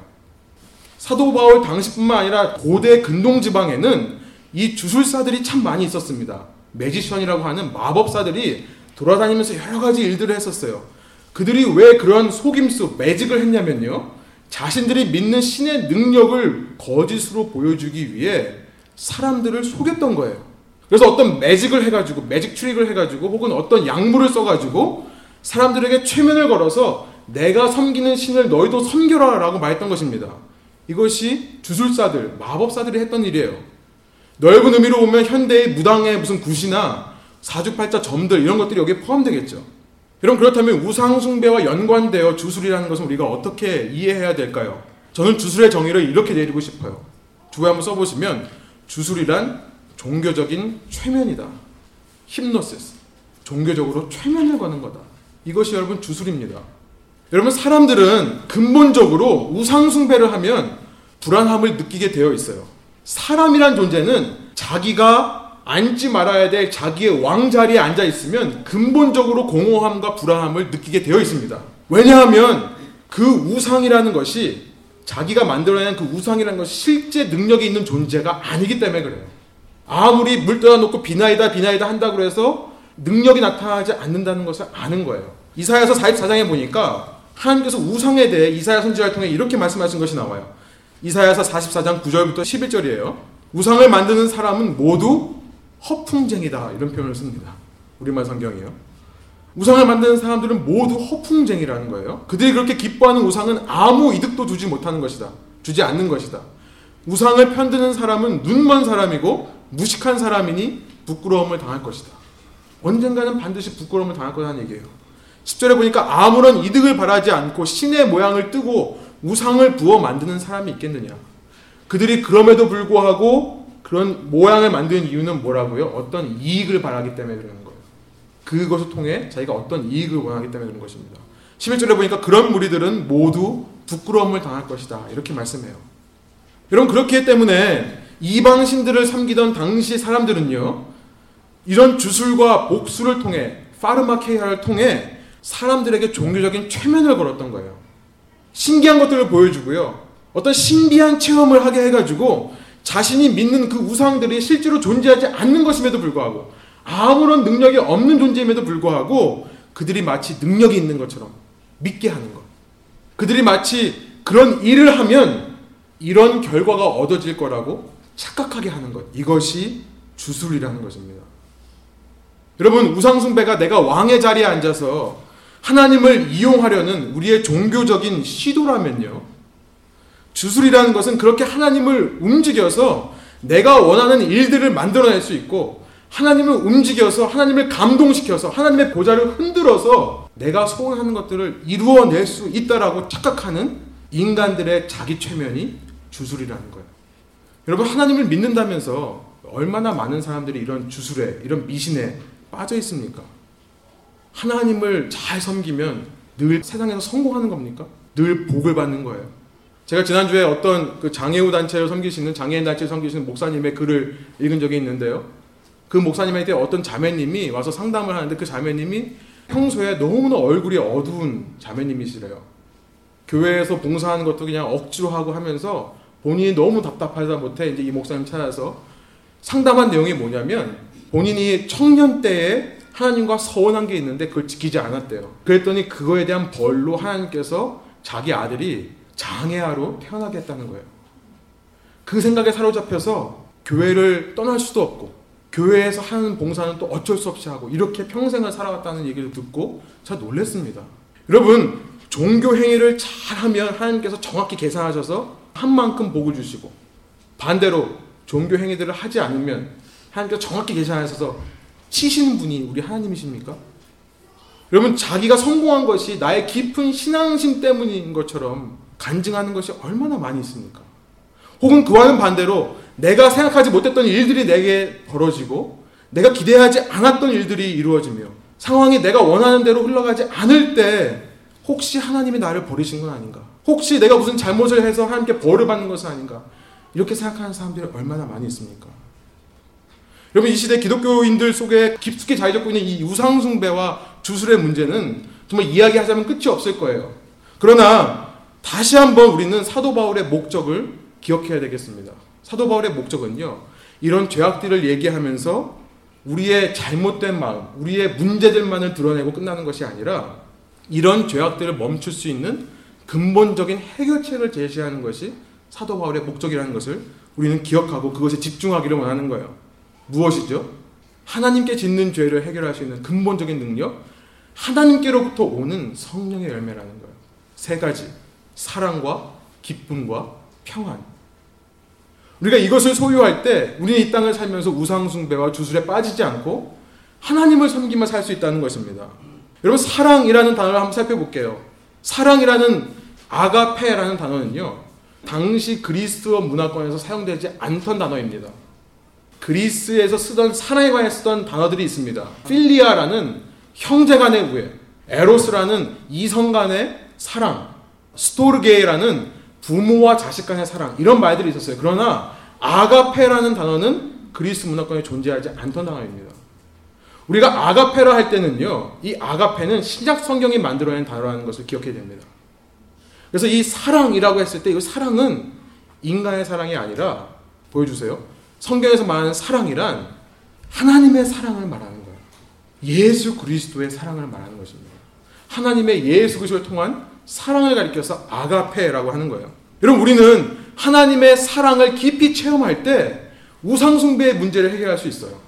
사도 바울 당시뿐만 아니라 고대 근동 지방에는 이 주술사들이 참 많이 있었습니다. 매지션이라고 하는 마법사들이 돌아다니면서 여러 가지 일들을 했었어요. 그들이 왜 그런 속임수, 매직을 했냐면요. 자신들이 믿는 신의 능력을 거짓으로 보여주기 위해 사람들을 속였던 거예요. 그래서 어떤 매직을 해가지고, 매직 트릭을 해가지고, 혹은 어떤 약물을 써가지고 사람들에게 최면을 걸어서 내가 섬기는 신을 너희도 섬겨라 라고 말했던 것입니다. 이것이 주술사들, 마법사들이 했던 일이에요. 넓은 의미로 보면 현대의 무당의 무슨 굿이나 사주팔자 점들 이런 것들이 여기에 포함되겠죠. 여러분 그렇다면 우상숭배와 연관되어 주술이라는 것은 우리가 어떻게 이해해야 될까요? 저는 주술의 정의를 이렇게 내리고 싶어요. 주에 한번 써보시면 주술이란 종교적인 최면이다. 힙노시스. 종교적으로 최면을 거는 거다. 이것이 여러분 주술입니다. 여러분 사람들은 근본적으로 우상숭배를 하면 불안함을 느끼게 되어 있어요. 사람이란 존재는 자기가 앉지 말아야 될 자기의 왕자리에 앉아 있으면 근본적으로 공허함과 불안함을 느끼게 되어 있습니다. 왜냐하면 그 우상이라는 것이 자기가 만들어낸 그 우상이라는 것이 실제 능력이 있는 존재가 아니기 때문에 그래요. 아무리 물 떠다 놓고 비나이다 비나이다 한다고 해서 능력이 나타나지 않는다는 것을 아는 거예요. 이사야서 44장에 보니까 하나님께서 우상에 대해 이사야 선지자를 통해 이렇게 말씀하신 것이 나와요. 이사야서 44장 9절부터 11절이에요. 우상을 만드는 사람은 모두 허풍쟁이다. 이런 표현을 씁니다. 우리말 성경이에요. 우상을 만드는 사람들은 모두 허풍쟁이라는 거예요. 그들이 그렇게 기뻐하는 우상은 아무 이득도 주지 못하는 것이다. 주지 않는 것이다. 우상을 편드는 사람은 눈먼 사람이고 무식한 사람이니 부끄러움을 당할 것이다. 언젠가는 반드시 부끄러움을 당할 거라는 얘기예요. 10절에 보니까 아무런 이득을 바라지 않고 신의 모양을 뜨고 우상을 부어 만드는 사람이 있겠느냐. 그들이 그럼에도 불구하고 그런 모양을 만드는 이유는 뭐라고요? 어떤 이익을 바라기 때문에 그러는 거예요. 그것을 통해 자기가 어떤 이익을 원하기 때문에 그런 것입니다. 11절에 보니까 그런 무리들은 모두 부끄러움을 당할 것이다. 이렇게 말씀해요. 여러분 그렇기 때문에 이방 신들을 섬기던 당시 사람들은요. 이런 주술과 복수를 통해 파르마케이아를 통해 사람들에게 종교적인 최면을 걸었던 거예요. 신기한 것들을 보여주고요. 어떤 신비한 체험을 하게 해가지고 자신이 믿는 그 우상들이 실제로 존재하지 않는 것임에도 불구하고 아무런 능력이 없는 존재임에도 불구하고 그들이 마치 능력이 있는 것처럼 믿게 하는 것. 그들이 마치 그런 일을 하면 이런 결과가 얻어질 거라고 착각하게 하는 것. 이것이 주술이라는 것입니다. 여러분, 우상숭배가 내가 왕의 자리에 앉아서 하나님을 이용하려는 우리의 종교적인 시도라면요. 주술이라는 것은 그렇게 하나님을 움직여서 내가 원하는 일들을 만들어낼 수 있고 하나님을 움직여서 하나님을 감동시켜서 하나님의 보좌를 흔들어서 내가 소원하는 것들을 이루어낼 수 있다라고 착각하는 인간들의 자기 최면이 주술이라는 거예요. 여러분 하나님을 믿는다면서 얼마나 많은 사람들이 이런 주술에 이런 미신에 빠져 있습니까? 하나님을 잘 섬기면 늘 세상에서 성공하는 겁니까? 늘 복을 받는 거예요. 제가 지난주에 어떤 그 장애우 단체를 섬기시는 장애인 단체를 섬기시는 목사님의 글을 읽은 적이 있는데요. 그 목사님한테 어떤 자매님이 와서 상담을 하는데 그 자매님이 평소에 너무나 얼굴이 어두운 자매님이시래요. 교회에서 봉사하는 것도 그냥 억지로 하고 하면서 본인이 너무 답답하다 못해 이제 이 목사님 찾아서 상담한 내용이 뭐냐면 본인이 청년 때에 하나님과 서운한 게 있는데 그걸 지키지 않았대요. 그랬더니 그거에 대한 벌로 하나님께서 자기 아들이 장애아로 태어나게 했다는 거예요. 그 생각에 사로잡혀서 교회를 떠날 수도 없고 교회에서 하는 봉사는 또 어쩔 수 없이 하고 이렇게 평생을 살아왔다는 얘기를 듣고 제가 놀랐습니다. 여러분 종교 행위를 잘하면 하나님께서 정확히 계산하셔서 한 만큼 복을 주시고 반대로 종교 행위들을 하지 않으면 하나님께서 정확히 계산하셔서 치시는 분이 우리 하나님이십니까? 여러분 자기가 성공한 것이 나의 깊은 신앙심 때문인 것처럼 간증하는 것이 얼마나 많이 있습니까? 혹은 그와는 반대로 내가 생각하지 못했던 일들이 내게 벌어지고 내가 기대하지 않았던 일들이 이루어지며 상황이 내가 원하는 대로 흘러가지 않을 때 혹시 하나님이 나를 버리신 건 아닌가? 혹시 내가 무슨 잘못을 해서 하나님께 벌을 받는 것은 아닌가? 이렇게 생각하는 사람들이 얼마나 많이 있습니까? 여러분 이 시대 기독교인들 속에 깊숙이 자리 잡고 있는 이 우상숭배와 주술의 문제는 정말 이야기하자면 끝이 없을 거예요. 그러나 다시 한번 우리는 사도 바울의 목적을 기억해야 되겠습니다. 사도 바울의 목적은요. 이런 죄악들을 얘기하면서 우리의 잘못된 마음, 우리의 문제들만을 드러내고 끝나는 것이 아니라 이런 죄악들을 멈출 수 있는 근본적인 해결책을 제시하는 것이 사도 바울의 목적이라는 것을 우리는 기억하고 그것에 집중하기를 원하는 거예요. 무엇이죠? 하나님께 짓는 죄를 해결할 수 있는 근본적인 능력, 하나님께로부터 오는 성령의 열매라는 거예요. 세 가지. 사랑과 기쁨과 평안. 우리가 이것을 소유할 때 우리는 이 땅을 살면서 우상숭배와 주술에 빠지지 않고 하나님을 섬기며 살 수 있다는 것입니다. 여러분 사랑이라는 단어를 한번 살펴볼게요. 사랑이라는 아가페라는 단어는요. 당시 그리스어 문화권에서 사용되지 않던 단어입니다. 그리스에서 쓰던 사랑에 관해 쓰던 단어들이 있습니다. 필리아라는 형제 간의 우애, 에로스라는 이성 간의 사랑, 스토르게라는 부모와 자식 간의 사랑 이런 말들이 있었어요. 그러나 아가페라는 단어는 그리스 문화권에 존재하지 않던 단어입니다. 우리가 아가페라 할 때는요, 이 아가페는 신약 성경이 만들어낸 단어라는 것을 기억해야 됩니다. 그래서 이 사랑이라고 했을 때 이 사랑은 인간의 사랑이 아니라 보여주세요. 성경에서 말하는 사랑이란 하나님의 사랑을 말하는 거예요. 예수 그리스도의 사랑을 말하는 것입니다. 하나님의 예수 그리스도를 통한 사랑을 가리켜서 아가페라고 하는 거예요. 여러분 우리는 하나님의 사랑을 깊이 체험할 때 우상숭배의 문제를 해결할 수 있어요.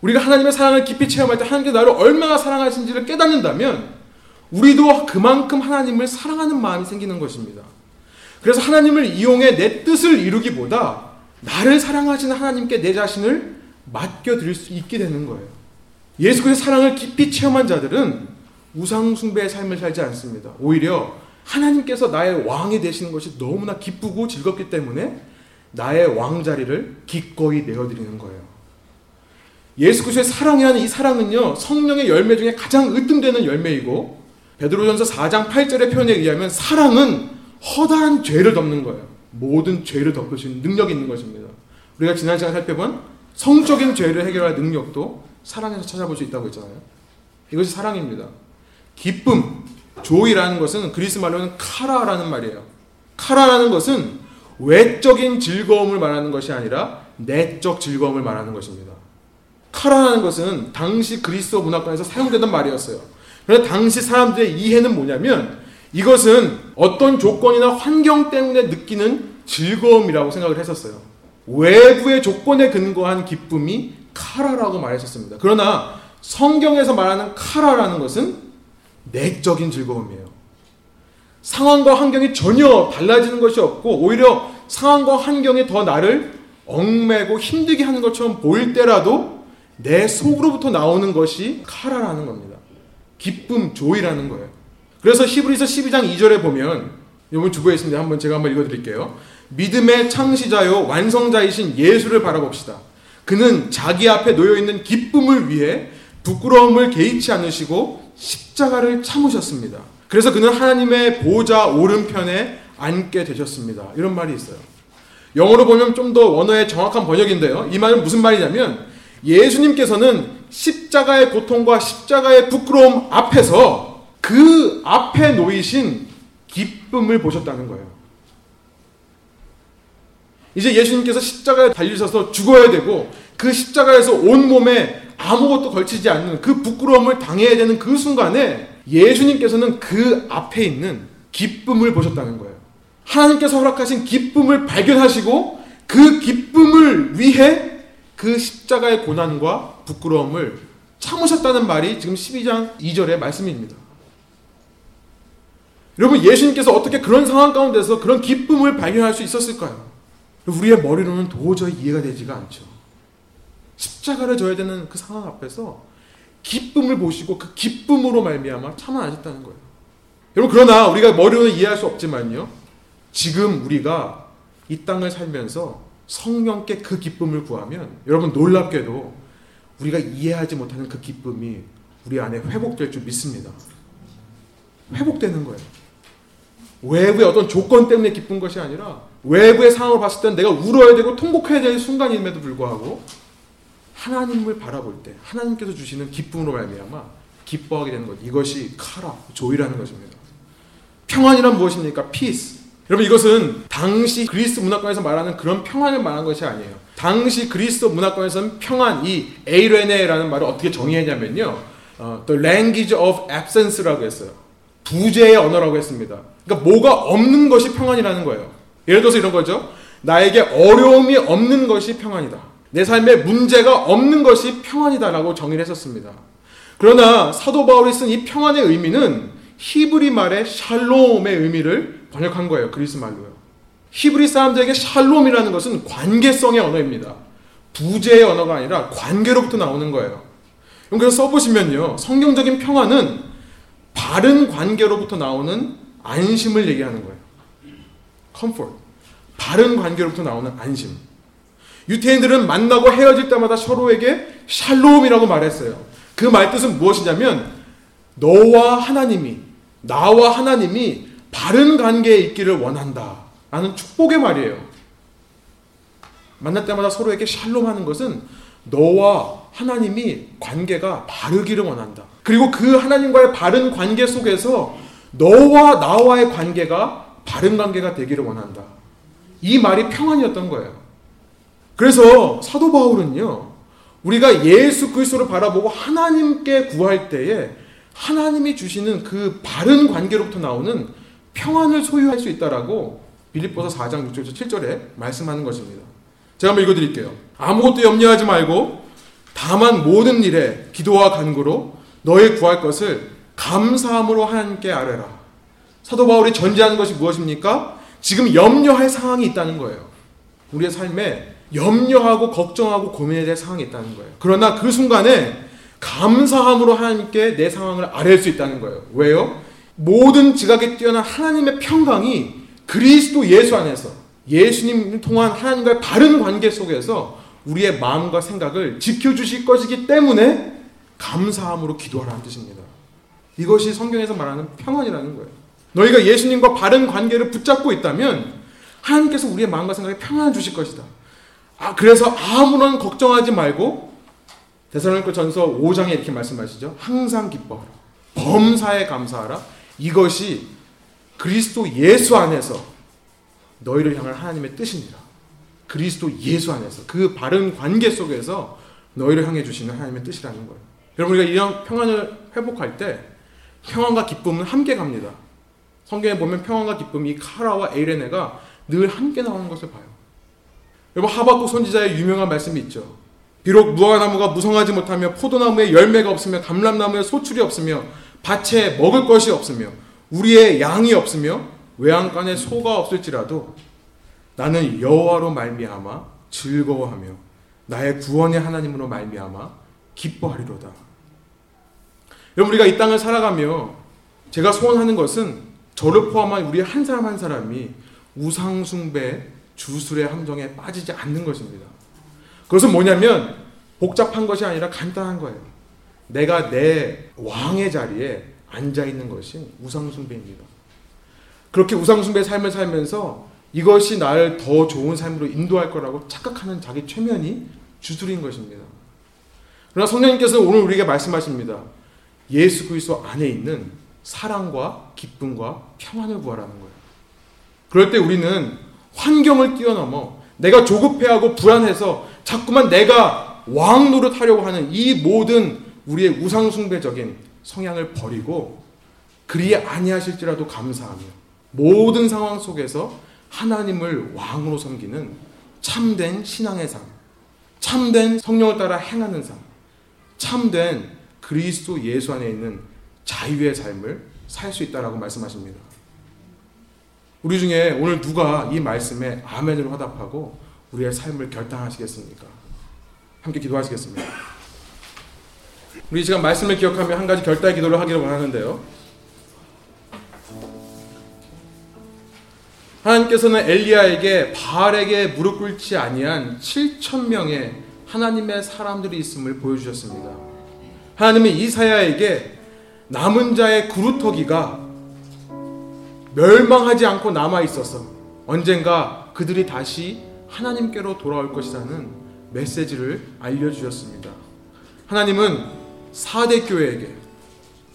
우리가 하나님의 사랑을 깊이 체험할 때 하나님께 나를 얼마나 사랑하신지를 깨닫는다면 우리도 그만큼 하나님을 사랑하는 마음이 생기는 것입니다. 그래서 하나님을 이용해 내 뜻을 이루기보다 나를 사랑하시는 하나님께 내 자신을 맡겨드릴 수 있게 되는 거예요. 예수 그리스도의 사랑을 깊이 체험한 자들은 우상숭배의 삶을 살지 않습니다. 오히려 하나님께서 나의 왕이 되시는 것이 너무나 기쁘고 즐겁기 때문에 나의 왕자리를 기꺼이 내어드리는 거예요. 예수 그리스도의 사랑이라는 이 사랑은요 성령의 열매 중에 가장 으뜸되는 열매이고 베드로전서 4장 8절의 표현에 의하면 사랑은 허다한 죄를 덮는 거예요. 모든 죄를 있는 능력이 있는 것입니다. 우리가 지난 시간 살펴본 성적인 죄를 해결할 능력도 사랑에서 찾아볼 수 있다고 했잖아요. 이것이 사랑입니다. 기쁨, 조이라는 것은 그리스 말로는 카라라는 말이에요. 카라라는 것은 외적인 즐거움을 말하는 것이 아니라 내적 즐거움을 말하는 것입니다. 카라라는 것은 당시 그리스도 문화권에서 사용되던 말이었어요. 그래서 당시 사람들의 이해는 뭐냐면 이것은 어떤 조건이나 환경 때문에 느끼는 즐거움이라고 생각을 했었어요. 외부의 조건에 근거한 기쁨이 카라라고 말했었습니다. 그러나 성경에서 말하는 카라라는 것은 내적인 즐거움이에요. 상황과 환경이 전혀 달라지는 것이 없고 오히려 상황과 환경이 더 나를 얽매고 힘들게 하는 것처럼 보일 때라도 내 속으로부터 나오는 것이 카라라는 겁니다. 기쁨, 조이라는 거예요. 그래서 히브리서 12장 2절에 보면 여러분 주부에 있습니다. 한번 제가 한번 읽어드릴게요. 믿음의 창시자요 완성자이신 예수를 바라봅시다. 그는 자기 앞에 놓여 있는 기쁨을 위해 부끄러움을 개의치 않으시고 십자가를 참으셨습니다. 그래서 그는 하나님의 보좌 오른편에 앉게 되셨습니다. 이런 말이 있어요. 영어로 보면 좀 더 원어의 정확한 번역인데요. 이 말은 무슨 말이냐면 예수님께서는 십자가의 고통과 십자가의 부끄러움 앞에서 그 앞에 놓이신 기쁨을 보셨다는 거예요. 이제 예수님께서 십자가에 달리셔서 죽어야 되고 그 십자가에서 온 몸에 아무것도 걸치지 않는 그 부끄러움을 당해야 되는 그 순간에 예수님께서는 그 앞에 있는 기쁨을 보셨다는 거예요. 하나님께서 허락하신 기쁨을 발견하시고 그 기쁨을 위해 그 십자가의 고난과 부끄러움을 참으셨다는 말이 지금 12장 2절의 말씀입니다. 여러분 예수님께서 어떻게 그런 상황 가운데서 그런 기쁨을 발견할 수 있었을까요? 우리의 머리로는 도저히 이해가 되지가 않죠. 십자가를 져야 되는 그 상황 앞에서 기쁨을 보시고 그 기쁨으로 말미암아 참아하셨다는 거예요. 여러분 그러나 우리가 머리로는 이해할 수 없지만요. 지금 우리가 이 땅을 살면서 성령께 그 기쁨을 구하면 여러분 놀랍게도 우리가 이해하지 못하는 그 기쁨이 우리 안에 회복될 줄 믿습니다. 회복되는 거예요. 외부의 어떤 조건 때문에 기쁜 것이 아니라 외부의 상황을 봤을 때는 내가 울어야 되고 통곡해야 될 순간임에도 불구하고 하나님을 바라볼 때 하나님께서 주시는 기쁨으로 말미암아 기뻐하게 되는 것 이것이 χαρά joy라는 것입니다. 평안이란 무엇입니까? peace. 여러분 이것은 당시 그리스 문화권에서 말하는 그런 평안을 말하는 것이 아니에요. 당시 그리스 문화권에서는 평안 이 εἰρήνη라는 말을 어떻게 정의했냐면요. 어, the language of absence라고 했어요. 부재의 언어라고 했습니다. 그러니까 뭐가 없는 것이 평안이라는 거예요. 예를 들어서 이런 거죠. 나에게 어려움이 없는 것이 평안이다. 내 삶에 문제가 없는 것이 평안이다라고 정의를 했었습니다. 그러나 사도 바울이 쓴 이 평안의 의미는 히브리 말의 샬롬의 의미를 번역한 거예요. 그리스 말로요. 히브리 사람들에게 샬롬이라는 것은 관계성의 언어입니다. 부재의 언어가 아니라 관계로부터 나오는 거예요. 그래서 써보시면요. 성경적인 평안은 바른 관계로부터 나오는 안심을 얘기하는 거예요. comfort. 바른 관계로부터 나오는 안심. 유태인들은 만나고 헤어질 때마다 서로에게 샬롬이라고 말했어요. 그 말뜻은 무엇이냐면 너와 하나님이 나와 하나님이 바른 관계에 있기를 원한다. 라는 축복의 말이에요. 만날 때마다 서로에게 샬롬 하는 것은 너와 하나님이 관계가 바르기를 원한다. 그리고 그 하나님과의 바른 관계 속에서 너와 나와의 관계가 바른 관계가 되기를 원한다. 이 말이 평안이었던 거예요. 그래서 사도 바울은요, 우리가 예수 그리스도를 바라보고 하나님께 구할 때에 하나님이 주시는 그 바른 관계로부터 나오는 평안을 소유할 수 있다라고 빌립보서 4장 6절에서 7절에 말씀하는 것입니다. 제가 한번 읽어드릴게요. 아무것도 염려하지 말고 다만 모든 일에 기도와 간구로 너희 구할 것을 감사함으로 하나님께 아뢰라. 사도 바울이 전제하는 것이 무엇입니까? 지금 염려할 상황이 있다는 거예요. 우리의 삶에 염려하고 걱정하고 고민해야 될 상황이 있다는 거예요. 그러나 그 순간에 감사함으로 하나님께 내 상황을 아뢰 수 있다는 거예요. 왜요? 모든 지각에 뛰어난 하나님의 평강이 그리스도 예수 안에서 예수님 통한 하나님과의 바른 관계 속에서 우리의 마음과 생각을 지켜주실 것이기 때문에 감사함으로 기도하라는 뜻입니다. 이것이 성경에서 말하는 평안이라는 거예요. 너희가 예수님과 바른 관계를 붙잡고 있다면 하나님께서 우리의 마음과 생각에 평안을 주실 것이다. 아, 그래서 아무런 걱정하지 말고 대사로니까 전서 5장에 이렇게 말씀하시죠. 항상 기뻐하라. 범사에 감사하라. 이것이 그리스도 예수 안에서 너희를 향한 하나님의 뜻입니다. 그리스도 예수 안에서 그 바른 관계 속에서 너희를 향해 주시는 하나님의 뜻이라는 거예요. 여러분 우리가 이런 평안을 회복할 때 평안과 기쁨은 함께 갑니다. 성경에 보면 평안과 기쁨이 카라와 에이레네가 늘 함께 나오는 것을 봐요. 여러분 하박국 선지자의 유명한 말씀이 있죠. 비록 무화과나무가 무성하지 못하며 포도나무에 열매가 없으며 감람나무에 소출이 없으며 밭에 먹을 것이 없으며 우리의 양이 없으며 외양간에 소가 없을지라도 나는 여호와로 말미암아 즐거워하며 나의 구원의 하나님으로 말미암아 기뻐하리로다. 여러분 우리가 이 땅을 살아가며 제가 소원하는 것은 저를 포함한 우리 한 사람 한 사람이 우상 숭배 주술의 함정에 빠지지 않는 것입니다. 그것은 뭐냐면 복잡한 것이 아니라 간단한 거예요. 내가 내 왕의 자리에 앉아 있는 것이 우상 숭배입니다. 그렇게 우상 숭배의 삶을 살면서 이것이 나를 더 좋은 삶으로 인도할 거라고 착각하는 자기 최면이 주술인 것입니다. 그러나 성령님께서 오늘 우리에게 말씀하십니다. 예수 그리스도 안에 있는 사랑과 기쁨과 평안을 구하라는 거예요. 그럴 때 우리는 환경을 뛰어넘어 내가 조급해하고 불안해서 자꾸만 내가 왕 노릇하려고 하는 이 모든 우리의 우상숭배적인 성향을 버리고 그리 아니하실지라도 감사하며 모든 상황 속에서 하나님을 왕으로 섬기는 참된 신앙의 삶, 참된 성령을 따라 행하는 삶, 참된 그리스도 예수 안에 있는 자유의 삶을 살 수 있다라고 말씀하십니다. 우리 중에 오늘 누가 이 말씀에 아멘으로 화답하고 우리의 삶을 결단하시겠습니까? 함께 기도하시겠습니다. 우리 시간 말씀을 기억하며 한 가지 결단의 기도를 하기를 원하는데요. 하나님께서는 엘리야에게 바알에게 무릎 꿇지 아니한 7천 명의 하나님의 사람들이 있음을 보여주셨습니다. 하나님은 이사야에게 남은 자의 구루터기가 멸망하지 않고 남아 있어서 언젠가 그들이 다시 하나님께로 돌아올 것이라는 메시지를 알려주셨습니다. 하나님은 사대 교회에게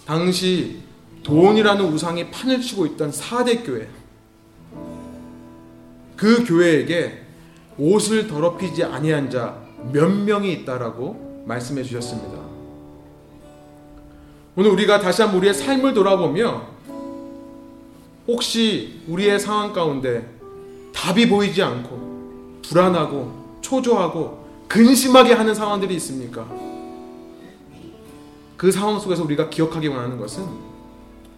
당시 돈이라는 우상이 판을 치고 있던 사대 교회 그 교회에게 옷을 더럽히지 아니한 자 몇 명이 있다라고 말씀해 주셨습니다. 오늘 우리가 다시 한번 우리의 삶을 돌아보며 혹시 우리의 상황 가운데 답이 보이지 않고 불안하고 초조하고 근심하게 하는 상황들이 있습니까? 그 상황 속에서 우리가 기억하기 원하는 것은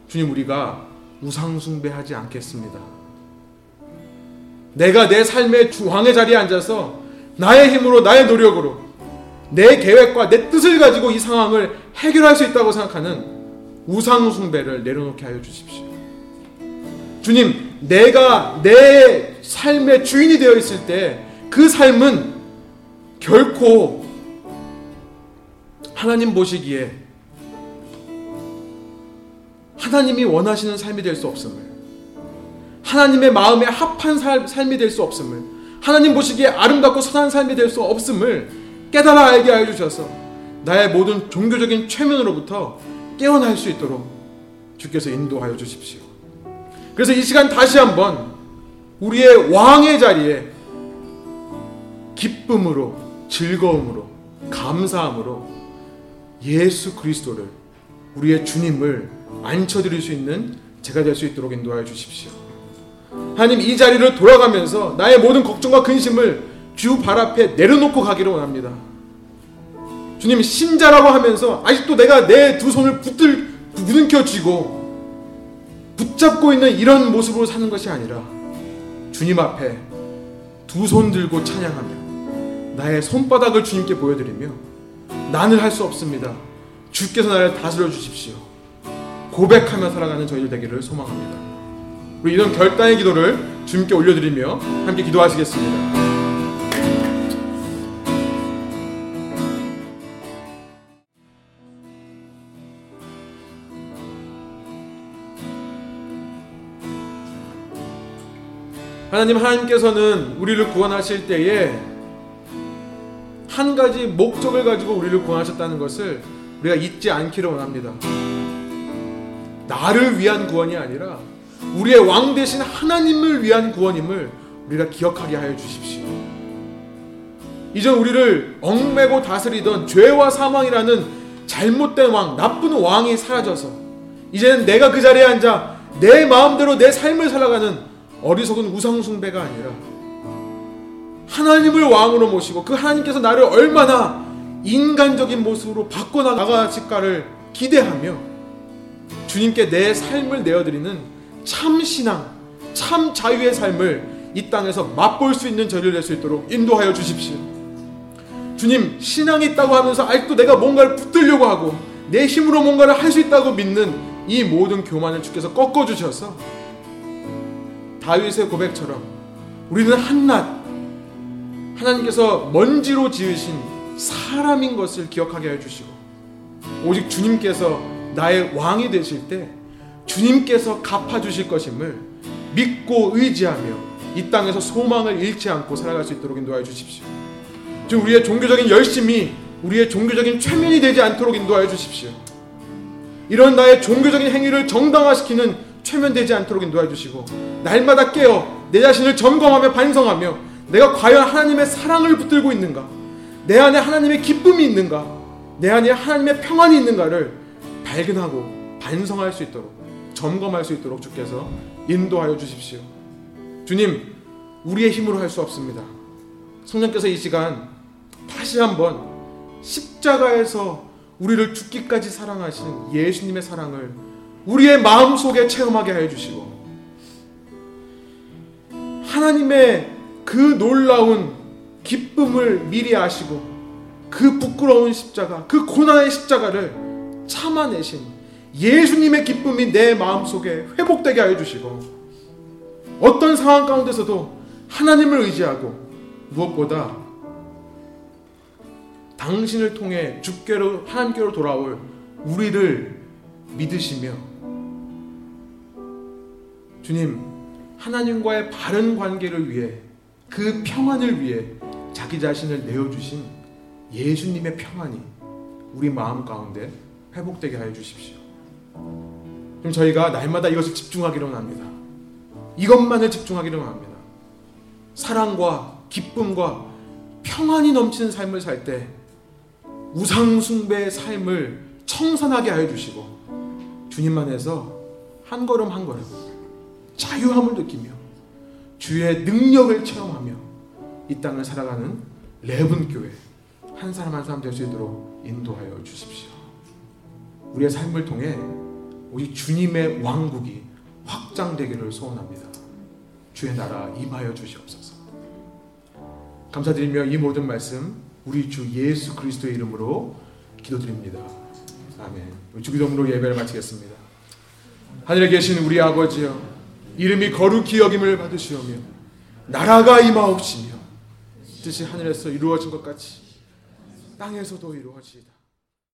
주님 우리가 우상숭배하지 않겠습니다. 내가 내 삶의 중앙의 자리에 앉아서 나의 힘으로 나의 노력으로 내 계획과 내 뜻을 가지고 이 상황을 해결할 수 있다고 생각하는 우상 숭배를 내려놓게 하여 주십시오. 주님, 내가 내 삶의 주인이 되어 있을 때 그 삶은 결코 하나님 보시기에 하나님이 원하시는 삶이 될 수 없음을 하나님의 마음에 합한 살, 삶이 될 수 없음을 하나님 보시기에 아름답고 선한 삶이 될 수 없음을 깨달아 알게 하여 주셔서 나의 모든 종교적인 최면으로부터 깨어날 수 있도록 주께서 인도하여 주십시오. 그래서 이 시간 다시 한번 우리의 왕의 자리에 기쁨으로 즐거움으로 감사함으로 예수 그리스도를 우리의 주님을 앉혀드릴 수 있는 제가 될 수 있도록 인도하여 주십시오. 하나님 이 자리를 돌아가면서 나의 모든 걱정과 근심을 주 발 앞에 내려놓고 가기를 원합니다. 주님 신자라고 하면서 아직도 내가 내 두 손을 붙들 부둥켜 쥐고 붙잡고 있는 이런 모습으로 사는 것이 아니라 주님 앞에 두 손 들고 찬양하며 나의 손바닥을 주님께 보여드리며 나는 할 수 없습니다. 주께서 나를 다스려 주십시오. 고백하며 살아가는 저희들 되기를 소망합니다. 우리 이런 결단의 기도를 주님께 올려드리며 함께 기도하시겠습니다. 하나님 하나님께서는 우리를 구원하실 때에 한 가지 목적을 가지고 우리를 구원하셨다는 것을 우리가 잊지 않기를 원합니다. 나를 위한 구원이 아니라 우리의 왕 대신 하나님을 위한 구원임을 우리가 기억하게 하여 주십시오. 이전 우리를 얽매고 다스리던 죄와 사망이라는 잘못된 왕, 나쁜 왕이 사라져서 이제는 내가 그 자리에 앉아 내 마음대로 내 삶을 살아가는 어리석은 우상숭배가 아니라 하나님을 왕으로 모시고 그 하나님께서 나를 얼마나 인간적인 모습으로 바꿔나가실까를 기대하며 주님께 내 삶을 내어드리는 참 신앙, 참 자유의 삶을 이 땅에서 맛볼 수 있는 저를 낼 수 있도록 인도하여 주십시오. 주님, 신앙이 있다고 하면서 아직도 내가 뭔가를 붙들려고 하고 내 힘으로 뭔가를 할 수 있다고 믿는 이 모든 교만을 주께서 꺾어 주셔서 다윗의 고백처럼 우리는 한낱 하나님께서 먼지로 지으신 사람인 것을 기억하게 해 주시고 오직 주님께서 나의 왕이 되실 때 주님께서 갚아주실 것임을 믿고 의지하며 이 땅에서 소망을 잃지 않고 살아갈 수 있도록 인도하여 주십시오. 지금 우리의 종교적인 열심이 우리의 종교적인 최면이 되지 않도록 인도하여 주십시오. 이런 나의 종교적인 행위를 정당화시키는 최면되지 않도록 인도해 주시고 날마다 깨어 내 자신을 점검하며 반성하며 내가 과연 하나님의 사랑을 붙들고 있는가 내 안에 하나님의 기쁨이 있는가 내 안에 하나님의 평안이 있는가를 발견하고 반성할 수 있도록 점검할 수 있도록 주께서 인도하여 주십시오. 주님, 우리의 힘으로 할 수 없습니다. 성령께서 이 시간 다시 한번 십자가에서 우리를 죽기까지 사랑하신 예수님의 사랑을 우리의 마음속에 체험하게 해 주시고 하나님의 그 놀라운 기쁨을 미리 아시고 그 부끄러운 십자가, 그 고난의 십자가를 참아내신 예수님의 기쁨이 내 마음속에 회복되게 하여 주시고 어떤 상황 가운데서도 하나님을 의지하고 무엇보다 당신을 통해 주께로 하나님께로 돌아올 우리를 믿으시며 주님 하나님과의 바른 관계를 위해 그 평안을 위해 자기 자신을 내어 주신 예수님의 평안이 우리 마음 가운데 회복되게 하여 주십시오. 그럼 저희가 날마다 이것을 집중하기로 합니다. 이것만을 집중하기로 합니다. 사랑과 기쁨과 평안이 넘치는 삶을 살 때 우상숭배의 삶을 청산하게 하여 주시고 주님 안에서 한 걸음 한 걸음 자유함을 느끼며 주의 능력을 체험하며 이 땅을 살아가는 레븐 교회 한 사람 한 사람 될 수 있도록 인도하여 주십시오. 우리의 삶을 통해 우리 주님의 왕국이 확장되기를 소원합니다. 주의 나라 임하여 주시옵소서. 감사드리며 이 모든 말씀 우리 주 예수 그리스도의 이름으로 기도드립니다. 아멘. 주기도문으로 예배를 마치겠습니다. 하늘에 계신 우리 아버지여 이름이 거룩히 여김을 받으시오며 나라가 임하옵시며 뜻이 하늘에서 이루어진 것 같이 땅에서도 이루어지이다.